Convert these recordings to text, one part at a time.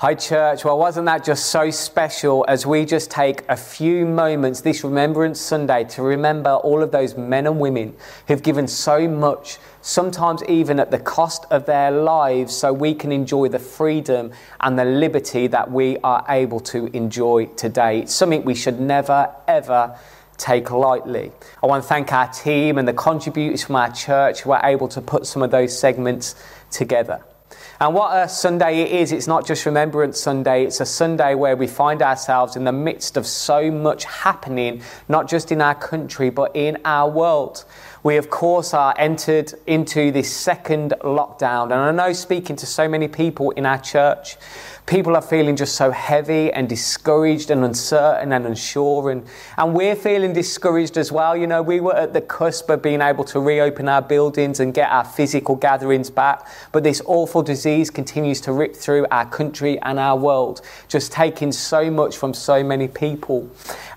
Hi, church. Well, wasn't that just so special as we just take a few moments this Remembrance Sunday to remember all of those men and women who've given so much, sometimes even at the cost of their lives, so we can enjoy the freedom and the liberty that we are able to enjoy today. It's something we should never, ever take lightly. I want to thank our team and the contributors from our church who are able to put some of those segments together. And what a Sunday it is, it's not just Remembrance Sunday, it's a Sunday where we find ourselves in the midst of so much happening, not just in our country, but in our world. We, of course, are entered into this second lockdown. And I know speaking to so many people in our church, people are feeling just so heavy and discouraged and uncertain and unsure. And, and we're feeling discouraged as well. You know, we were at the cusp of being able to reopen our buildings and get our physical gatherings back. But this awful disease continues to rip through our country and our world, just taking so much from so many people.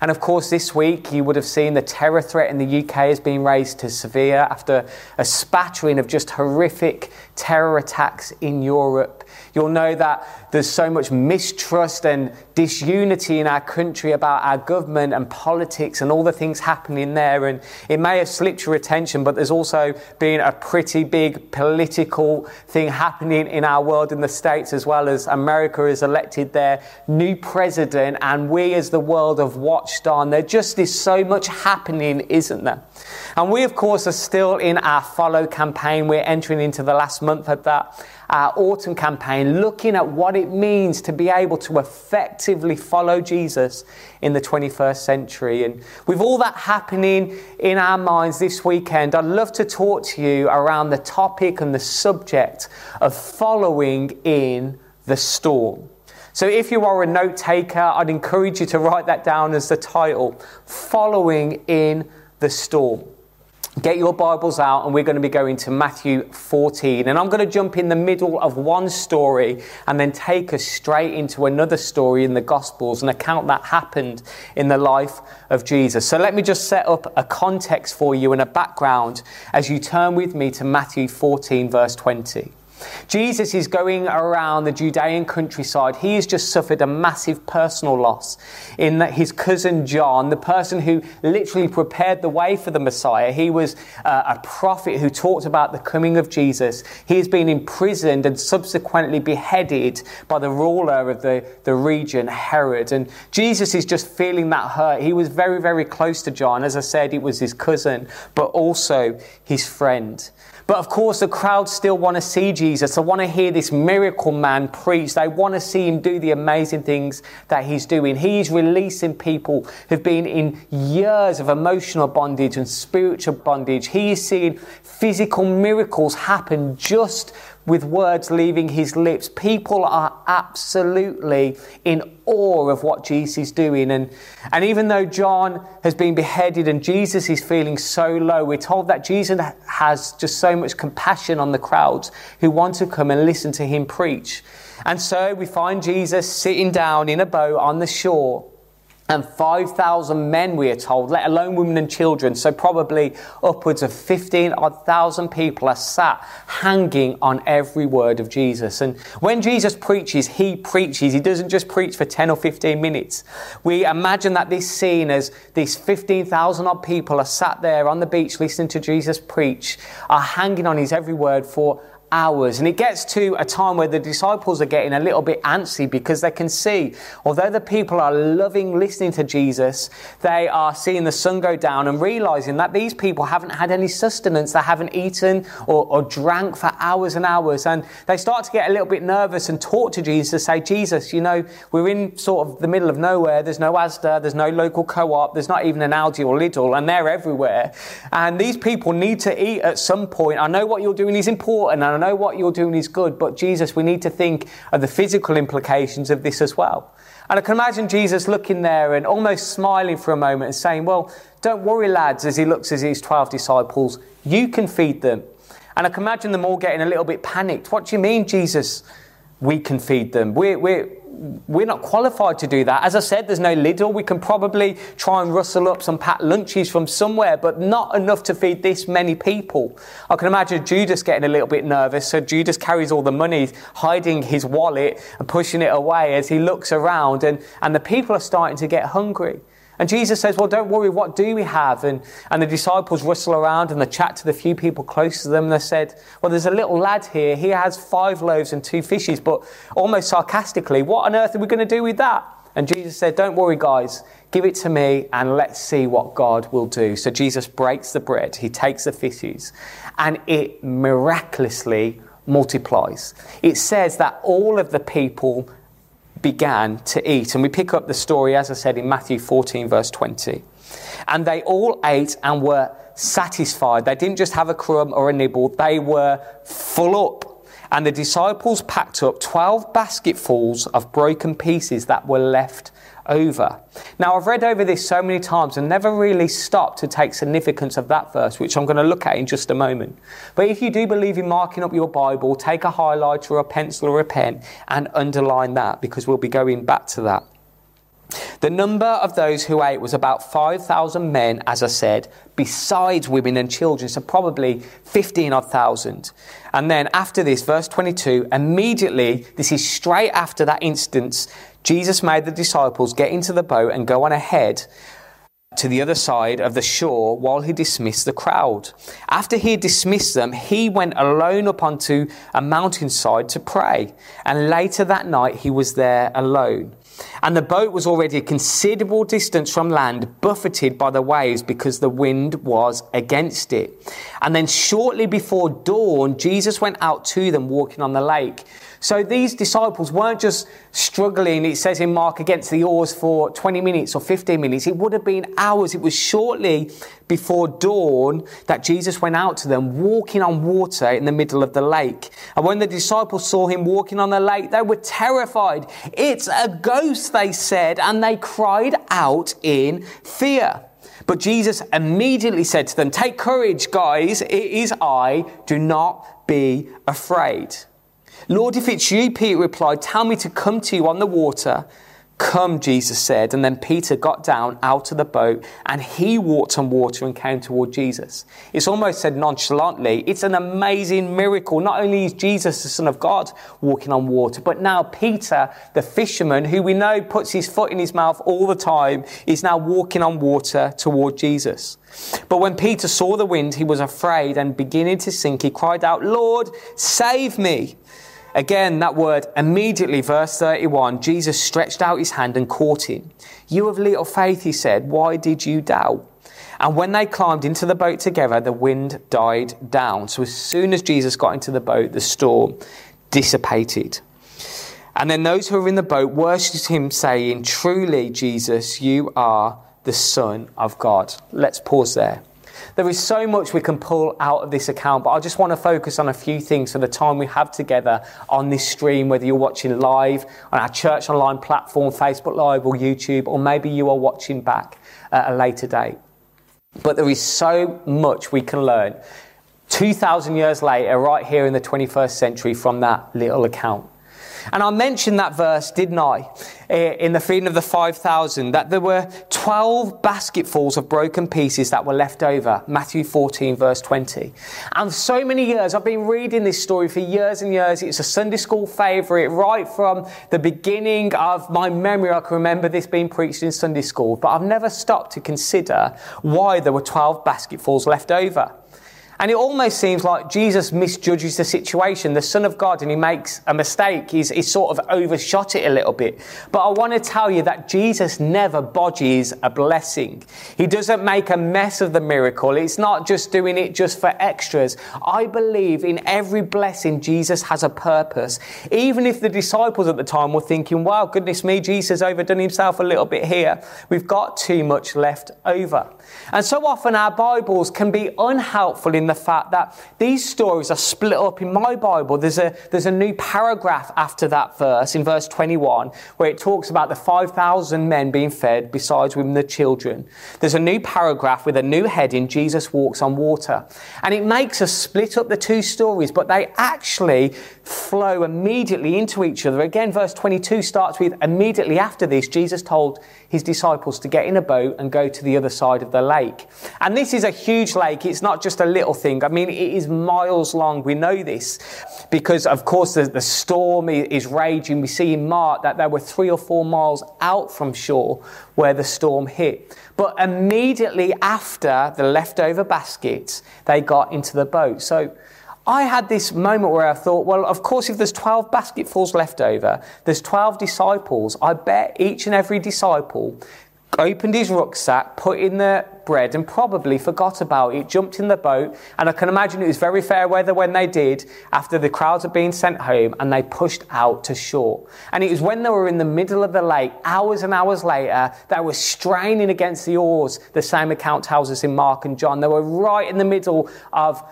And of course, this week you would have seen the terror threat in the UK has been raised to severe after a spattering of just horrific terror attacks in Europe. You'll know that there's so much mistrust and disunity in our country about our government and politics and all the things happening there. And it may have slipped your attention, but there's also been a pretty big political thing happening in our world in the States as well as America has elected their new president. And we as the world have watched on. There just is so much happening, isn't there? And we, of course, are still in our follow campaign. We're entering into the last month of that our autumn campaign, looking at what it means to be able to effectively follow Jesus in the 21st century. And with all that happening in our minds this weekend, I'd love to talk to you around the topic and the subject of following in the storm. So, if you are a note taker, I'd encourage you to write that down as the title Following in the Storm. Get your Bibles out, and we're going to be going to Matthew 14. And I'm going to jump in the middle of one story and then take us straight into another story in the Gospels, an account that happened in the life of Jesus. So let me just set up a context for you and a background as you turn with me to Matthew 14, verse 20. Jesus is going around the Judean countryside. He has just suffered a massive personal loss in that his cousin John, the person who literally prepared the way for the Messiah, he was uh, a prophet who talked about the coming of Jesus. He has been imprisoned and subsequently beheaded by the ruler of the, the region, Herod. And Jesus is just feeling that hurt. He was very, very close to John. As I said, it was his cousin, but also his friend. But of course, the crowd still want to see Jesus. They want to hear this miracle man preach. They want to see him do the amazing things that he's doing. He's releasing people who've been in years of emotional bondage and spiritual bondage. He is seeing physical miracles happen just with words leaving his lips. People are absolutely in awe of what Jesus is doing. And, and even though John has been beheaded and Jesus is feeling so low, we're told that Jesus has just so much compassion on the crowds who want to come and listen to him preach. And so we find Jesus sitting down in a boat on the shore and 5,000 men, we are told, let alone women and children. So, probably upwards of 15,000 people are sat hanging on every word of Jesus. And when Jesus preaches, he preaches. He doesn't just preach for 10 or 15 minutes. We imagine that this scene as these 15,000 odd people are sat there on the beach listening to Jesus preach, are hanging on his every word for hours. And it gets to a time where the disciples are getting a little bit antsy because they can see, although the people are loving listening to Jesus, they are seeing the sun go down and realizing that these people haven't had any sustenance. They haven't eaten or, or drank for hours and hours. And they start to get a little bit nervous and talk to Jesus, to say, Jesus, you know, we're in sort of the middle of nowhere. There's no Asda, there's no local co op, there's not even an Aldi or Lidl, and they're everywhere. And these people need to eat at some point. I know what you're doing is important, and know what you're doing is good, but Jesus, we need to think of the physical implications of this as well. And I can imagine Jesus looking there and almost smiling for a moment and saying, Well, don't worry, lads, as he looks at his 12 disciples, you can feed them. And I can imagine them all getting a little bit panicked. What do you mean, Jesus? We can feed them. We're, we're, we're not qualified to do that. As I said, there's no Lidl. We can probably try and rustle up some packed lunches from somewhere, but not enough to feed this many people. I can imagine Judas getting a little bit nervous, so Judas carries all the money, hiding his wallet and pushing it away as he looks around, and, and the people are starting to get hungry. And Jesus says, Well, don't worry, what do we have? And, and the disciples rustle around and they chat to the few people close to them. And they said, Well, there's a little lad here. He has five loaves and two fishes. But almost sarcastically, what on earth are we going to do with that? And Jesus said, Don't worry, guys. Give it to me and let's see what God will do. So Jesus breaks the bread, he takes the fishes, and it miraculously multiplies. It says that all of the people began to eat. And we pick up the story, as I said, in Matthew 14, verse 20. And they all ate and were satisfied. They didn't just have a crumb or a nibble, they were full up. And the disciples packed up 12 basketfuls of broken pieces that were left over. Now, I've read over this so many times and never really stopped to take significance of that verse, which I'm going to look at in just a moment. But if you do believe in marking up your Bible, take a highlighter or a pencil or a pen and underline that because we'll be going back to that. The number of those who ate was about 5,000 men, as I said, besides women and children, so probably 15 odd thousand. And then after this, verse 22, immediately, this is straight after that instance, Jesus made the disciples get into the boat and go on ahead to the other side of the shore while he dismissed the crowd. After he dismissed them, he went alone up onto a mountainside to pray. And later that night, he was there alone. And the boat was already a considerable distance from land, buffeted by the waves because the wind was against it. And then shortly before dawn, Jesus went out to them walking on the lake. So these disciples weren't just struggling, it says in Mark, against the oars for 20 minutes or 15 minutes. It would have been hours. It was shortly before dawn that Jesus went out to them, walking on water in the middle of the lake. And when the disciples saw him walking on the lake, they were terrified. It's a ghost, they said, and they cried out in fear. But Jesus immediately said to them, Take courage, guys, it is I, do not be afraid. Lord, if it's you, Peter replied, tell me to come to you on the water. Come, Jesus said. And then Peter got down out of the boat and he walked on water and came toward Jesus. It's almost said nonchalantly. It's an amazing miracle. Not only is Jesus the Son of God walking on water, but now Peter, the fisherman, who we know puts his foot in his mouth all the time, is now walking on water toward Jesus. But when Peter saw the wind, he was afraid and beginning to sink, he cried out, Lord, save me. Again, that word immediately, verse 31, Jesus stretched out his hand and caught him. You have little faith, he said, why did you doubt? And when they climbed into the boat together, the wind died down. So as soon as Jesus got into the boat, the storm dissipated. And then those who were in the boat worshipped him, saying, Truly, Jesus, you are the Son of God. Let's pause there. There is so much we can pull out of this account, but I just want to focus on a few things for the time we have together on this stream, whether you're watching live on our church online platform, Facebook Live or YouTube, or maybe you are watching back at a later date. But there is so much we can learn 2,000 years later, right here in the 21st century, from that little account. And I mentioned that verse, didn't I, in the feeding of the 5,000, that there were 12 basketfuls of broken pieces that were left over. Matthew 14, verse 20. And so many years, I've been reading this story for years and years. It's a Sunday school favorite right from the beginning of my memory. I can remember this being preached in Sunday school, but I've never stopped to consider why there were 12 basketfuls left over. And it almost seems like Jesus misjudges the situation, the Son of God, and he makes a mistake. He's, he's sort of overshot it a little bit. But I want to tell you that Jesus never bodges a blessing. He doesn't make a mess of the miracle. It's not just doing it just for extras. I believe in every blessing, Jesus has a purpose. Even if the disciples at the time were thinking, wow, goodness me, Jesus overdone himself a little bit here. We've got too much left over. And so often our Bibles can be unhelpful in in the fact that these stories are split up in my Bible. There's a, there's a new paragraph after that verse in verse 21 where it talks about the 5,000 men being fed besides women and children. There's a new paragraph with a new heading, Jesus walks on water. And it makes us split up the two stories, but they actually flow immediately into each other. Again, verse 22 starts with immediately after this, Jesus told his disciples to get in a boat and go to the other side of the lake. And this is a huge lake. It's not just a little thing. I mean, it is miles long. We know this because, of course, the, the storm is raging. We see in Mark that there were three or four miles out from shore where the storm hit. But immediately after the leftover baskets, they got into the boat. So I had this moment where I thought, well, of course, if there's 12 basketfuls left over, there's 12 disciples. I bet each and every disciple opened his rucksack, put in the bread, and probably forgot about it, jumped in the boat. And I can imagine it was very fair weather when they did, after the crowds had been sent home, and they pushed out to shore. And it was when they were in the middle of the lake, hours and hours later, they were straining against the oars. The same account tells us in Mark and John. They were right in the middle of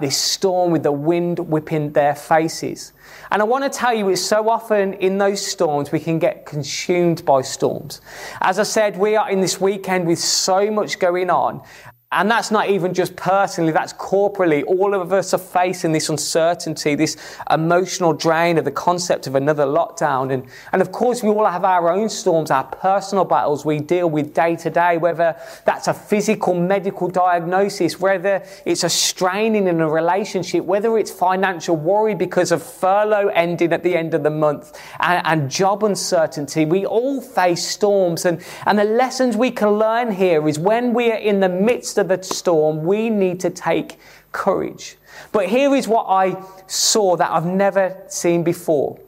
this storm with the wind whipping their faces. And I want to tell you, it's so often in those storms we can get consumed by storms. As I said, we are in this weekend with so much going on, and that's not even just personally, that's corporally. All of us are facing this uncertainty, this emotional drain of the concept of another lockdown. And, and of course, we all have our own storms, our personal battles we deal with day to day, whether that's a physical medical diagnosis, whether it's a straining in a relationship, whether it's financial worry because of furlough ending at the end of the month and, and job uncertainty. We all face storms. And, and the lessons we can learn here is when we are in the midst of the storm, we need to take courage. But here is what I saw that I've never seen before.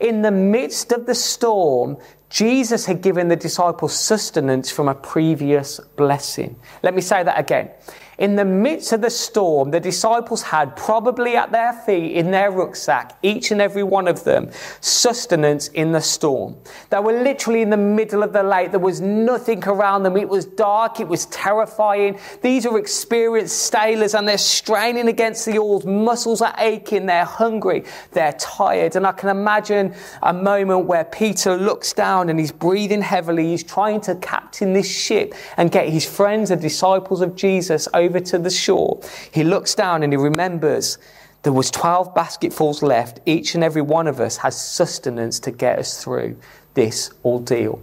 In the midst of the storm, Jesus had given the disciples sustenance from a previous blessing. Let me say that again. In the midst of the storm, the disciples had probably at their feet in their rucksack, each and every one of them, sustenance in the storm. They were literally in the middle of the lake. There was nothing around them. It was dark. It was terrifying. These are experienced sailors and they're straining against the oars. Muscles are aching. They're hungry. They're tired. And I can imagine a moment where Peter looks down and he's breathing heavily. He's trying to captain this ship and get his friends the disciples of Jesus over over to the shore, he looks down and he remembers there was 12 basketfuls left. Each and every one of us has sustenance to get us through this ordeal.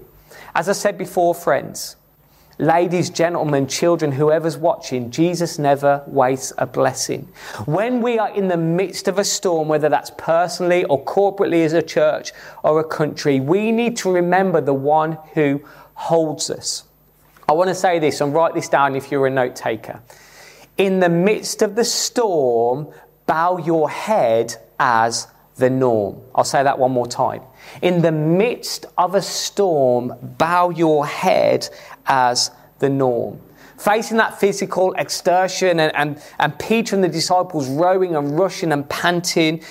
As I said before, friends, ladies, gentlemen, children, whoever's watching, Jesus never wastes a blessing. When we are in the midst of a storm, whether that's personally or corporately as a church or a country, we need to remember the one who holds us. I want to say this and write this down if you're a note taker. In the midst of the storm, bow your head as the norm. I'll say that one more time. In the midst of a storm, bow your head as the norm. Facing that physical exertion and, and, and Peter and the disciples rowing and rushing and panting,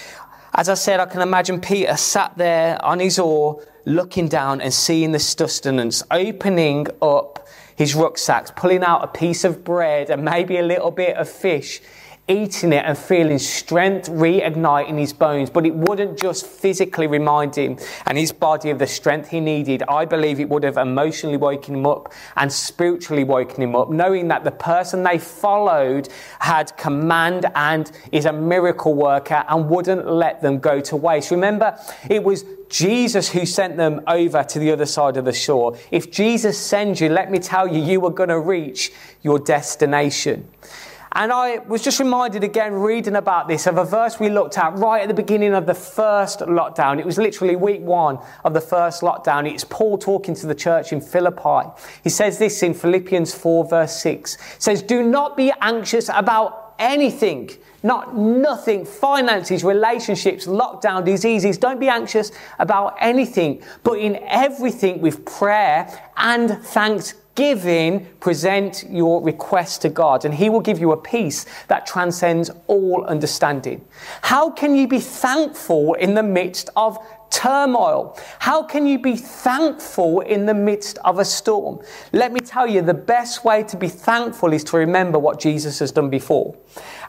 as I said, I can imagine Peter sat there on his oar, looking down and seeing the sustenance, opening up his rucksacks, pulling out a piece of bread and maybe a little bit of fish, eating it and feeling strength reignite in his bones. But it wouldn't just physically remind him and his body of the strength he needed. I believe it would have emotionally woken him up and spiritually woken him up, knowing that the person they followed had command and is a miracle worker and wouldn't let them go to waste. Remember, it was Jesus who sent them over to the other side of the shore. If Jesus sends you, let me tell you, you are going to reach your destination. And I was just reminded again, reading about this, of a verse we looked at right at the beginning of the first lockdown. It was literally week one of the first lockdown. It's Paul talking to the church in Philippi. He says this in Philippians 4, verse 6. It says, Do not be anxious about anything not nothing, finances, relationships, lockdown, diseases. Don't be anxious about anything, but in everything with prayer and thanksgiving, present your request to God, and He will give you a peace that transcends all understanding. How can you be thankful in the midst of turmoil? How can you be thankful in the midst of a storm? Let me tell you, the best way to be thankful is to remember what Jesus has done before.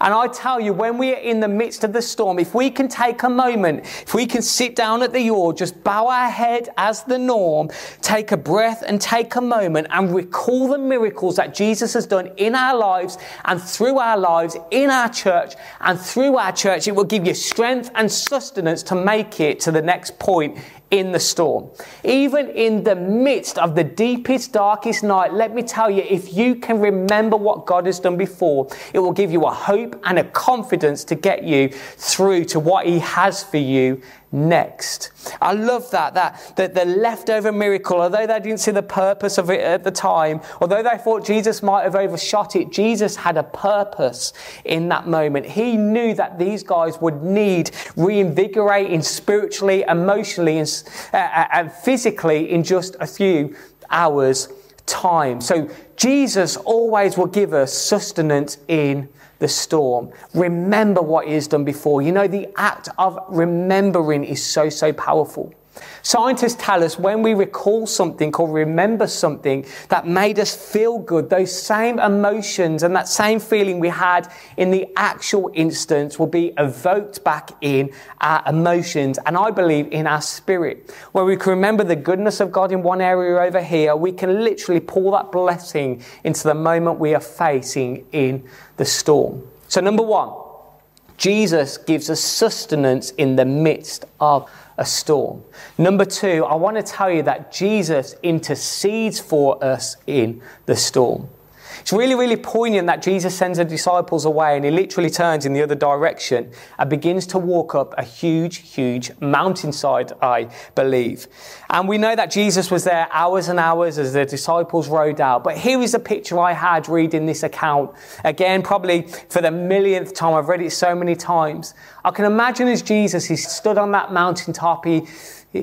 And I tell you, when we are in the midst of the storm, if we can take a moment, if we can sit down at the oar, just bow our head as the norm, take a breath and take a moment and recall the miracles that Jesus has done in our lives and through our lives, in our church and through our church, it will give you strength and sustenance to make it to the next point in the storm. Even in the midst of the deepest, darkest night, let me tell you, if you can remember what God has done before, it will give you a hope and a confidence to get you through to what He has for you next. I love that, that, that the leftover miracle, although they didn't see the purpose of it at the time, although they thought Jesus might have overshot it, Jesus had a purpose in that moment. He knew that these guys would need reinvigorating spiritually, emotionally, and, uh, uh, and physically in just a few hours' time. So Jesus always will give us sustenance in the storm. Remember what He has done before. You know, the act of remembering is so, so powerful. Scientists tell us when we recall something or remember something that made us feel good, those same emotions and that same feeling we had in the actual instance will be evoked back in our emotions and I believe in our spirit. Where we can remember the goodness of God in one area over here, we can literally pull that blessing into the moment we are facing in the storm. So, number one, Jesus gives us sustenance in the midst of a storm. Number two, I want to tell you that Jesus intercedes for us in the storm. It's really, really poignant that Jesus sends the disciples away and he literally turns in the other direction and begins to walk up a huge, huge mountainside, I believe. And we know that Jesus was there hours and hours as the disciples rode out. But here is a picture I had reading this account. Again, probably for the millionth time. I've read it so many times. I can imagine as Jesus, he stood on that mountaintop. He,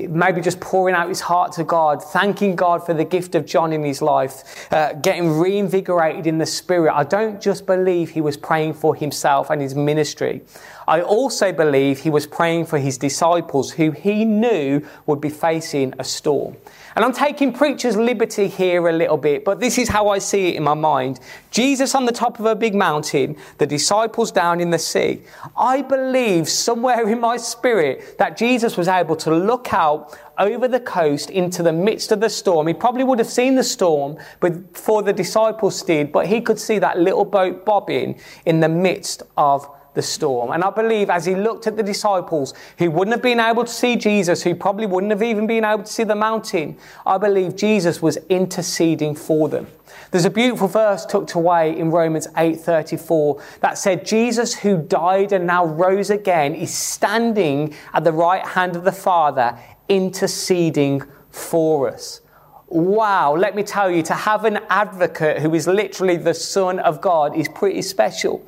maybe just pouring out his heart to God, thanking God for the gift of John in his life, uh, getting reinvigorated in the spirit. I don't just believe he was praying for himself and his ministry. I also believe he was praying for his disciples who he knew would be facing a storm. And I'm taking preacher's liberty here a little bit, but this is how I see it in my mind. Jesus on the top of a big mountain, the disciples down in the sea. I believe somewhere in my spirit that Jesus was able to look out over the coast into the midst of the storm. He probably would have seen the storm before the disciples did, but he could see that little boat bobbing in the midst of the storm. And I believe as he looked at the disciples who wouldn't have been able to see Jesus, who probably wouldn't have even been able to see the mountain, I believe Jesus was interceding for them. There's a beautiful verse tucked away in Romans 8:34 that said Jesus who died and now rose again is standing at the right hand of the Father interceding for us. Wow, let me tell you, to have an advocate who is literally the Son of God is pretty special.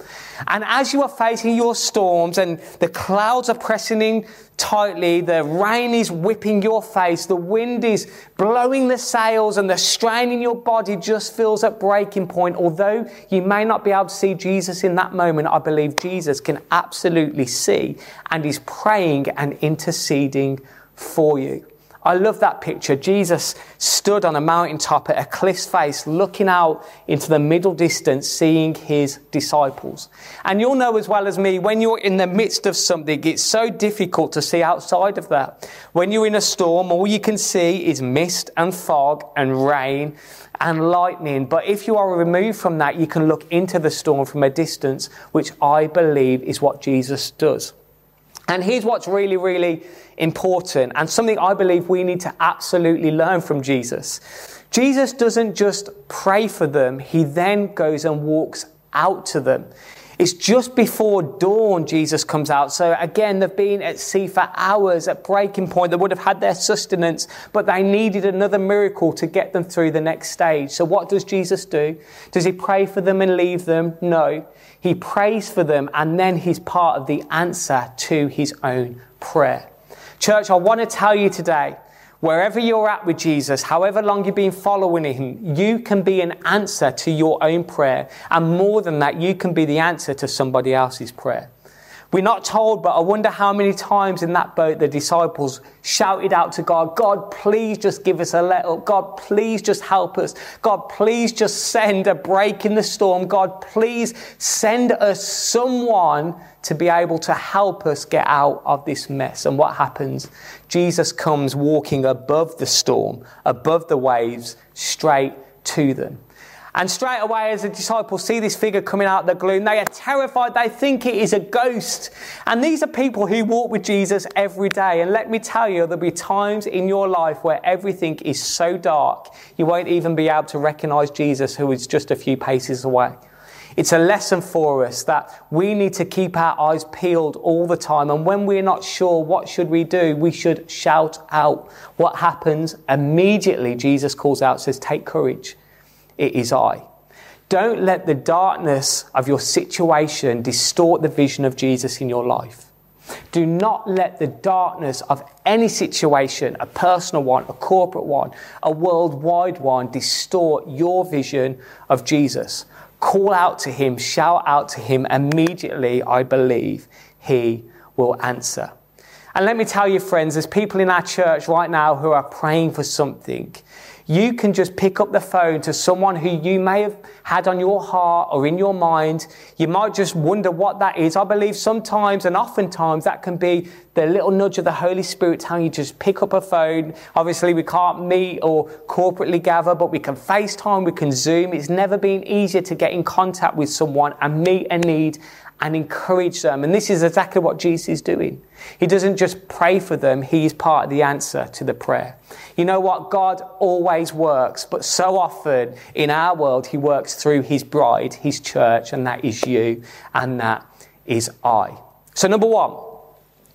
And as you are facing your storms and the clouds are pressing in tightly, the rain is whipping your face, the wind is blowing the sails, and the strain in your body just feels at breaking point. Although you may not be able to see Jesus in that moment, I believe Jesus can absolutely see and is praying and interceding for you. I love that picture. Jesus stood on a mountaintop at a cliff's face, looking out into the middle distance, seeing his disciples. And you'll know as well as me, when you're in the midst of something, it's so difficult to see outside of that. When you're in a storm, all you can see is mist and fog and rain and lightning. But if you are removed from that, you can look into the storm from a distance, which I believe is what Jesus does. And here's what's really, really important and something I believe we need to absolutely learn from Jesus. Jesus doesn't just pray for them, he then goes and walks out to them. It's just before dawn Jesus comes out. So again, they've been at sea for hours at breaking point. They would have had their sustenance, but they needed another miracle to get them through the next stage. So what does Jesus do? Does he pray for them and leave them? No. He prays for them and then he's part of the answer to his own prayer. Church, I want to tell you today, wherever you're at with Jesus, however long you've been following him, you can be an answer to your own prayer. And more than that, you can be the answer to somebody else's prayer. We're not told, but I wonder how many times in that boat the disciples shouted out to God, God, please just give us a let up. God, please just help us. God, please just send a break in the storm. God, please send us someone to be able to help us get out of this mess. And what happens? Jesus comes walking above the storm, above the waves, straight to them. And straight away, as the disciples see this figure coming out of the gloom, they are terrified. They think it is a ghost. And these are people who walk with Jesus every day. And let me tell you, there'll be times in your life where everything is so dark, you won't even be able to recognize Jesus, who is just a few paces away. It's a lesson for us that we need to keep our eyes peeled all the time. And when we're not sure what should we do, we should shout out. What happens? Immediately, Jesus calls out, says, take courage it is I. Don't let the darkness of your situation distort the vision of Jesus in your life. Do not let the darkness of any situation, a personal one, a corporate one, a worldwide one, distort your vision of Jesus. Call out to him, shout out to him immediately, I believe he will answer. And let me tell you, friends, there's people in our church right now who are praying for something you can just pick up the phone to someone who you may have had on your heart or in your mind. You might just wonder what that is. I believe sometimes and oftentimes that can be the little nudge of the Holy Spirit telling you just pick up a phone. Obviously, we can't meet or corporately gather, but we can FaceTime, we can Zoom. It's never been easier to get in contact with someone and meet a need and encourage them. And this is exactly what Jesus is doing. He doesn't just pray for them, He is part of the answer to the prayer. You know what? God always works, but so often in our world, He works through His bride, His church, and that is you, and that is I. So, number one,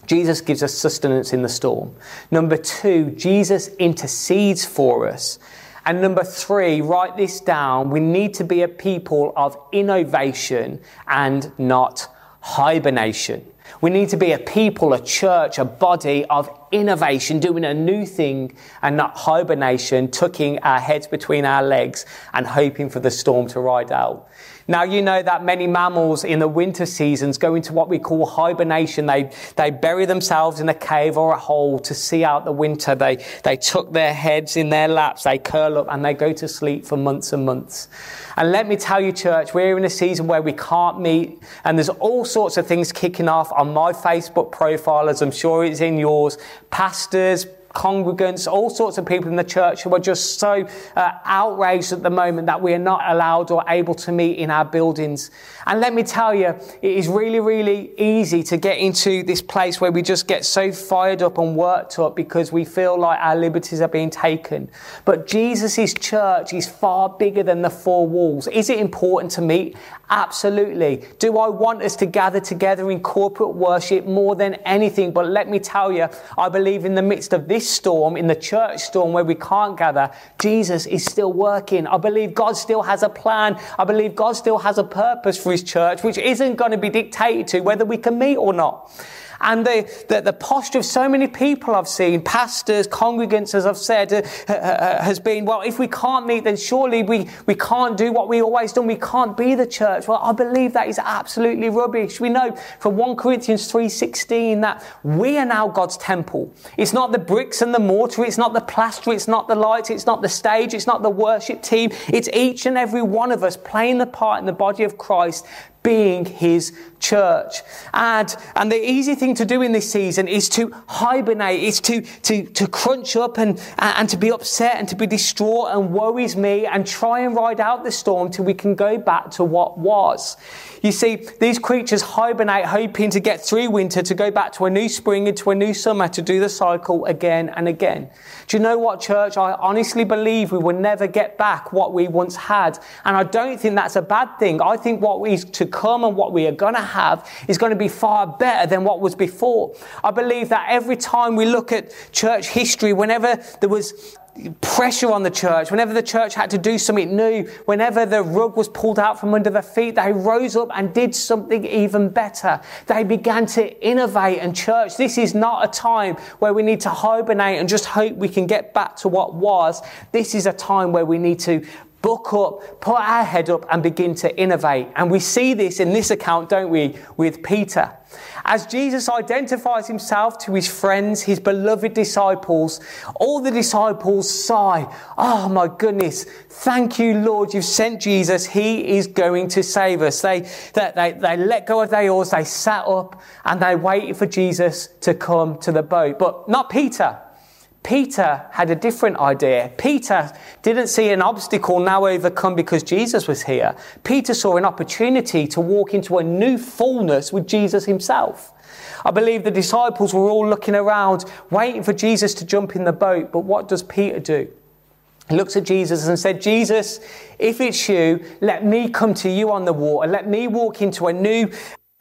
Jesus gives us sustenance in the storm. Number two, Jesus intercedes for us. And number three, write this down. We need to be a people of innovation and not hibernation. We need to be a people, a church, a body of innovation, doing a new thing and not hibernation, tucking our heads between our legs and hoping for the storm to ride out. Now, you know that many mammals in the winter seasons go into what we call hibernation. They, they bury themselves in a cave or a hole to see out the winter. They, they tuck their heads in their laps, they curl up, and they go to sleep for months and months. And let me tell you, church, we're in a season where we can't meet, and there's all sorts of things kicking off on my Facebook profile, as I'm sure it's in yours. Pastors, congregants, all sorts of people in the church who are just so uh, outraged at the moment that we are not allowed or able to meet in our buildings. And let me tell you, it is really, really easy to get into this place where we just get so fired up and worked up because we feel like our liberties are being taken. But Jesus' church is far bigger than the four walls. Is it important to meet? Absolutely. Do I want us to gather together in corporate worship more than anything? But let me tell you, I believe in the midst of this storm, in the church storm where we can't gather, Jesus is still working. I believe God still has a plan. I believe God still has a purpose for his church, which isn't going to be dictated to whether we can meet or not. And the, the, the, posture of so many people I've seen, pastors, congregants, as I've said, uh, uh, has been, well, if we can't meet, then surely we, we can't do what we always done. We can't be the church. Well, I believe that is absolutely rubbish. We know from 1 Corinthians 3.16 that we are now God's temple. It's not the bricks and the mortar. It's not the plaster. It's not the lights. It's not the stage. It's not the worship team. It's each and every one of us playing the part in the body of Christ being his church. And, and the easy thing to do in this season is to hibernate, is to, to, to crunch up and, and to be upset and to be distraught and worries me and try and ride out the storm till we can go back to what was. You see, these creatures hibernate hoping to get through winter, to go back to a new spring into a new summer, to do the cycle again and again. Do you know what, church? I honestly believe we will never get back what we once had. And I don't think that's a bad thing. I think what is to come and what we are going to have is going to be far better than what was before. I believe that every time we look at church history, whenever there was pressure on the church, whenever the church had to do something new, whenever the rug was pulled out from under their feet, they rose up and did something even better. They began to innovate. And, church, this is not a time where we need to hibernate and just hope we can get back to what was. This is a time where we need to book up, put our head up, and begin to innovate. And we see this in this account, don't we, with Peter. As Jesus identifies himself to his friends, his beloved disciples, all the disciples sigh, Oh my goodness, thank you, Lord, you've sent Jesus. He is going to save us. They, they, they, they let go of their oars, they sat up, and they waited for Jesus to come to the boat. But not Peter. Peter had a different idea. Peter didn't see an obstacle now overcome because Jesus was here. Peter saw an opportunity to walk into a new fullness with Jesus himself. I believe the disciples were all looking around, waiting for Jesus to jump in the boat. But what does Peter do? He looks at Jesus and said, Jesus, if it's you, let me come to you on the water. Let me walk into a new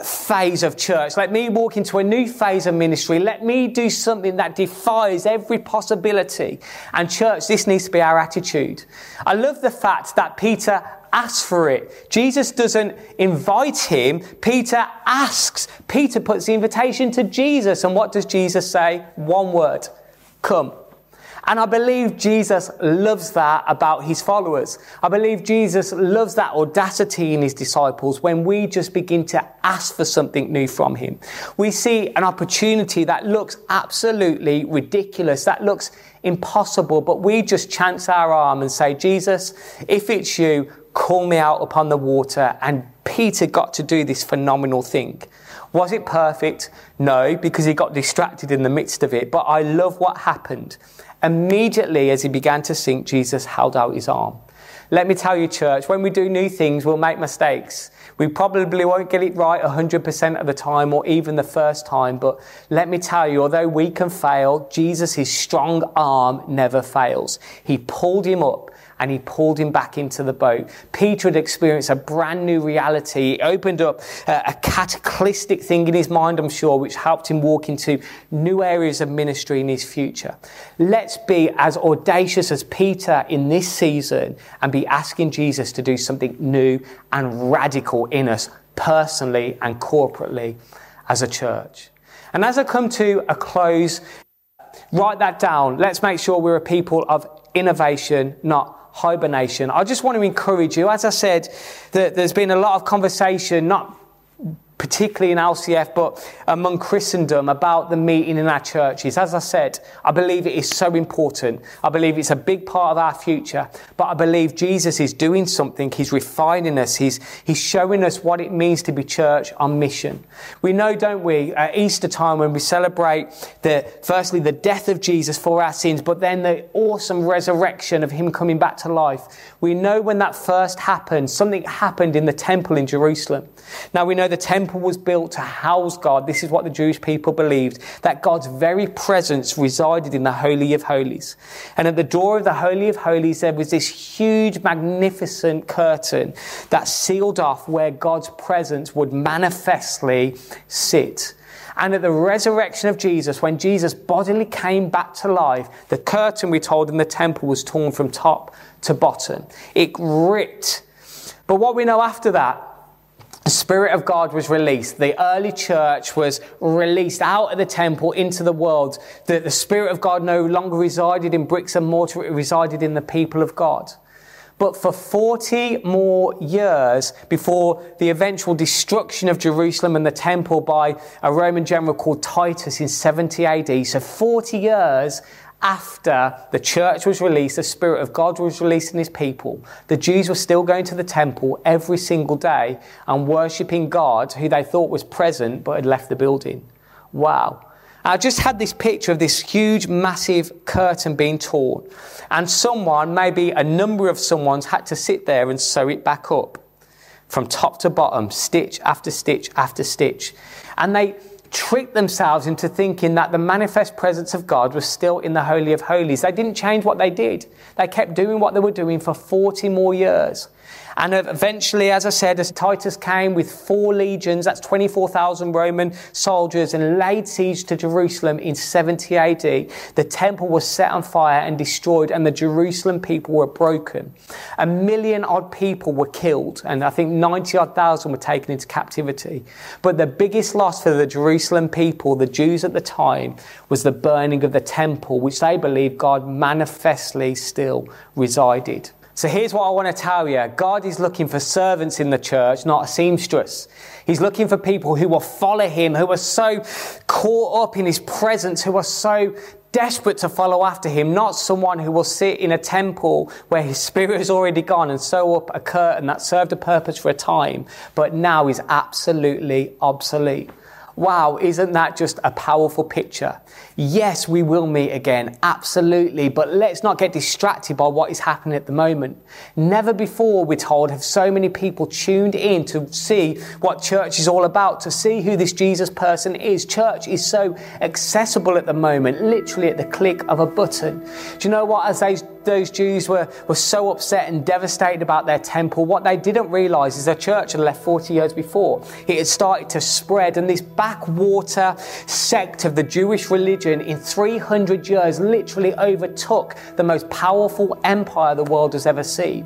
phase of church. Let me walk into a new phase of ministry. Let me do something that defies every possibility. And church, this needs to be our attitude. I love the fact that Peter asks for it. Jesus doesn't invite him. Peter asks. Peter puts the invitation to Jesus. And what does Jesus say? One word. Come. And I believe Jesus loves that about his followers. I believe Jesus loves that audacity in his disciples when we just begin to ask for something new from him. We see an opportunity that looks absolutely ridiculous, that looks impossible, but we just chance our arm and say, Jesus, if it's you, call me out upon the water. And Peter got to do this phenomenal thing. Was it perfect? No, because he got distracted in the midst of it. But I love what happened. Immediately as he began to sink, Jesus held out his arm. Let me tell you, church, when we do new things, we'll make mistakes. We probably won't get it right 100% of the time or even the first time, but let me tell you, although we can fail, Jesus' strong arm never fails. He pulled him up and he pulled him back into the boat. Peter had experienced a brand new reality. It opened up a, a cataclysmic thing in his mind, I'm sure, which helped him walk into new areas of ministry in his future. Let's be as audacious as Peter in this season and be asking Jesus to do something new and radical in us personally and corporately as a church. And as I come to a close, write that down. Let's make sure we're a people of innovation, not hibernation. I just want to encourage you. As I said, that there's been a lot of conversation, not particularly in LCF, but among Christendom about the meeting in our churches. As I said, I believe it is so important. I believe it's a big part of our future, but I believe Jesus is doing something. He's refining us. He's, he's showing us what it means to be church on mission. We know, don't we, at Easter time when we celebrate the, firstly, the death of Jesus for our sins, but then the awesome resurrection of him coming back to life. We know when that first happened, something happened in the temple in Jerusalem. Now we know the temple was built to house God. This is what the Jewish people believed, that God's very presence resided in the Holy of Holies. And at the door of the Holy of Holies, there was this huge, magnificent curtain that sealed off where God's presence would manifestly sit. And at the resurrection of Jesus, when Jesus bodily came back to life, the curtain, we told in the temple, was torn from top to bottom. It ripped. But what we know after that the Spirit of God was released. The early church was released out of the temple into the world. The, the Spirit of God no longer resided in bricks and mortar, it resided in the people of God. But for 40 more years before the eventual destruction of Jerusalem and the temple by a Roman general called Titus in 70 AD, so 40 years after the church was released, the Spirit of God was released in His people, the Jews were still going to the temple every single day and worshipping God who they thought was present but had left the building. Wow. I just had this picture of this huge, massive curtain being torn, and someone, maybe a number of someone's, had to sit there and sew it back up from top to bottom, stitch after stitch after stitch. And they, tricked themselves into thinking that the manifest presence of God was still in the Holy of Holies. They didn't change what they did. They kept doing what they were doing for 40 more years. And eventually, as I said, as Titus came with four legions, that's 24,000 Roman soldiers, and laid siege to Jerusalem in 70 AD, the temple was set on fire and destroyed, and the Jerusalem people were broken. A million odd people were killed, and I think 90 odd thousand were taken into captivity. But the biggest loss for the Jerusalem people, the Jews at the time, was the burning of the temple, which they believed God manifestly still resided. So here's what I want to tell you God is looking for servants in the church, not a seamstress. He's looking for people who will follow him, who are so caught up in his presence, who are so desperate to follow after him, not someone who will sit in a temple where his spirit has already gone and sew up a curtain that served a purpose for a time, but now is absolutely obsolete. Wow, isn't that just a powerful picture? Yes, we will meet again, absolutely, but let's not get distracted by what is happening at the moment. Never before, we're told, have so many people tuned in to see what church is all about, to see who this Jesus person is. Church is so accessible at the moment, literally at the click of a button. Do you know what? As those those Jews were, were so upset and devastated about their temple, what they didn't realize is their church had left 40 years before. It had started to spread, and this backwater sect of the Jewish religion in 300 years literally overtook the most powerful empire the world has ever seen.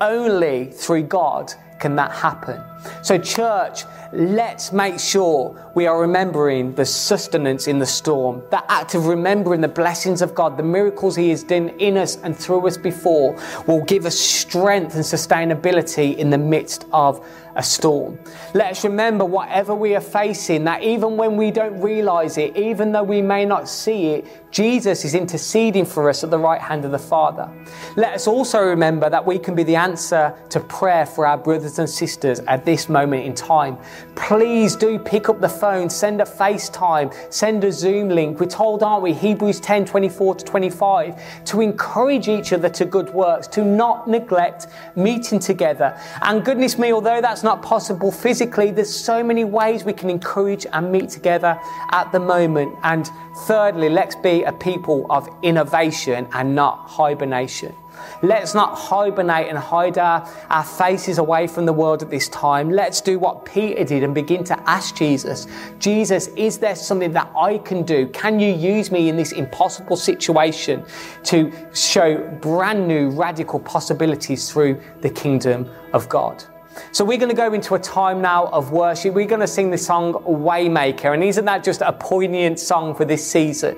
Only through God can that happen. So, church, let's make sure we are remembering the sustenance in the storm, that act of remembering the blessings of God, the miracles He has done in us and through us before, will give us strength and sustainability in the midst of a storm. Let us remember whatever we are facing, that even when we don't realize it, even though we may not see it, Jesus is interceding for us at the right hand of the Father. Let us also remember that we can be the answer to prayer for our brothers and sisters at this moment in time. Please do pick up the phone, send a FaceTime, send a Zoom link. We're told, aren't we, Hebrews 10 24 to 25, to encourage each other to good works, to not neglect meeting together. And goodness me, although that's not possible physically, there's so many ways we can encourage and meet together at the moment. And thirdly, let's be a people of innovation and not hibernation. Let's not hibernate and hide our, our faces away from the world at this time. Let's do what Peter did and begin to ask Jesus, Jesus, is there something that I can do? Can you use me in this impossible situation to show brand new radical possibilities through the kingdom of God? So we're going to go into a time now of worship. We're going to sing the song Waymaker. And isn't that just a poignant song for this season?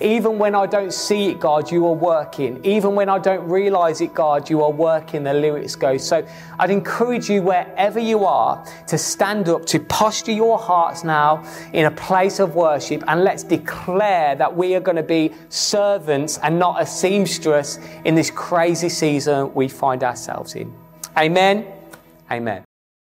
Even when I don't see it, God, you are working. Even when I don't realize it, God, you are working, the lyrics go. So I'd encourage you, wherever you are, to stand up, to posture your hearts now in a place of worship, and let's declare that we are going to be servants and not a seamstress in this crazy season we find ourselves in. Amen. Amen.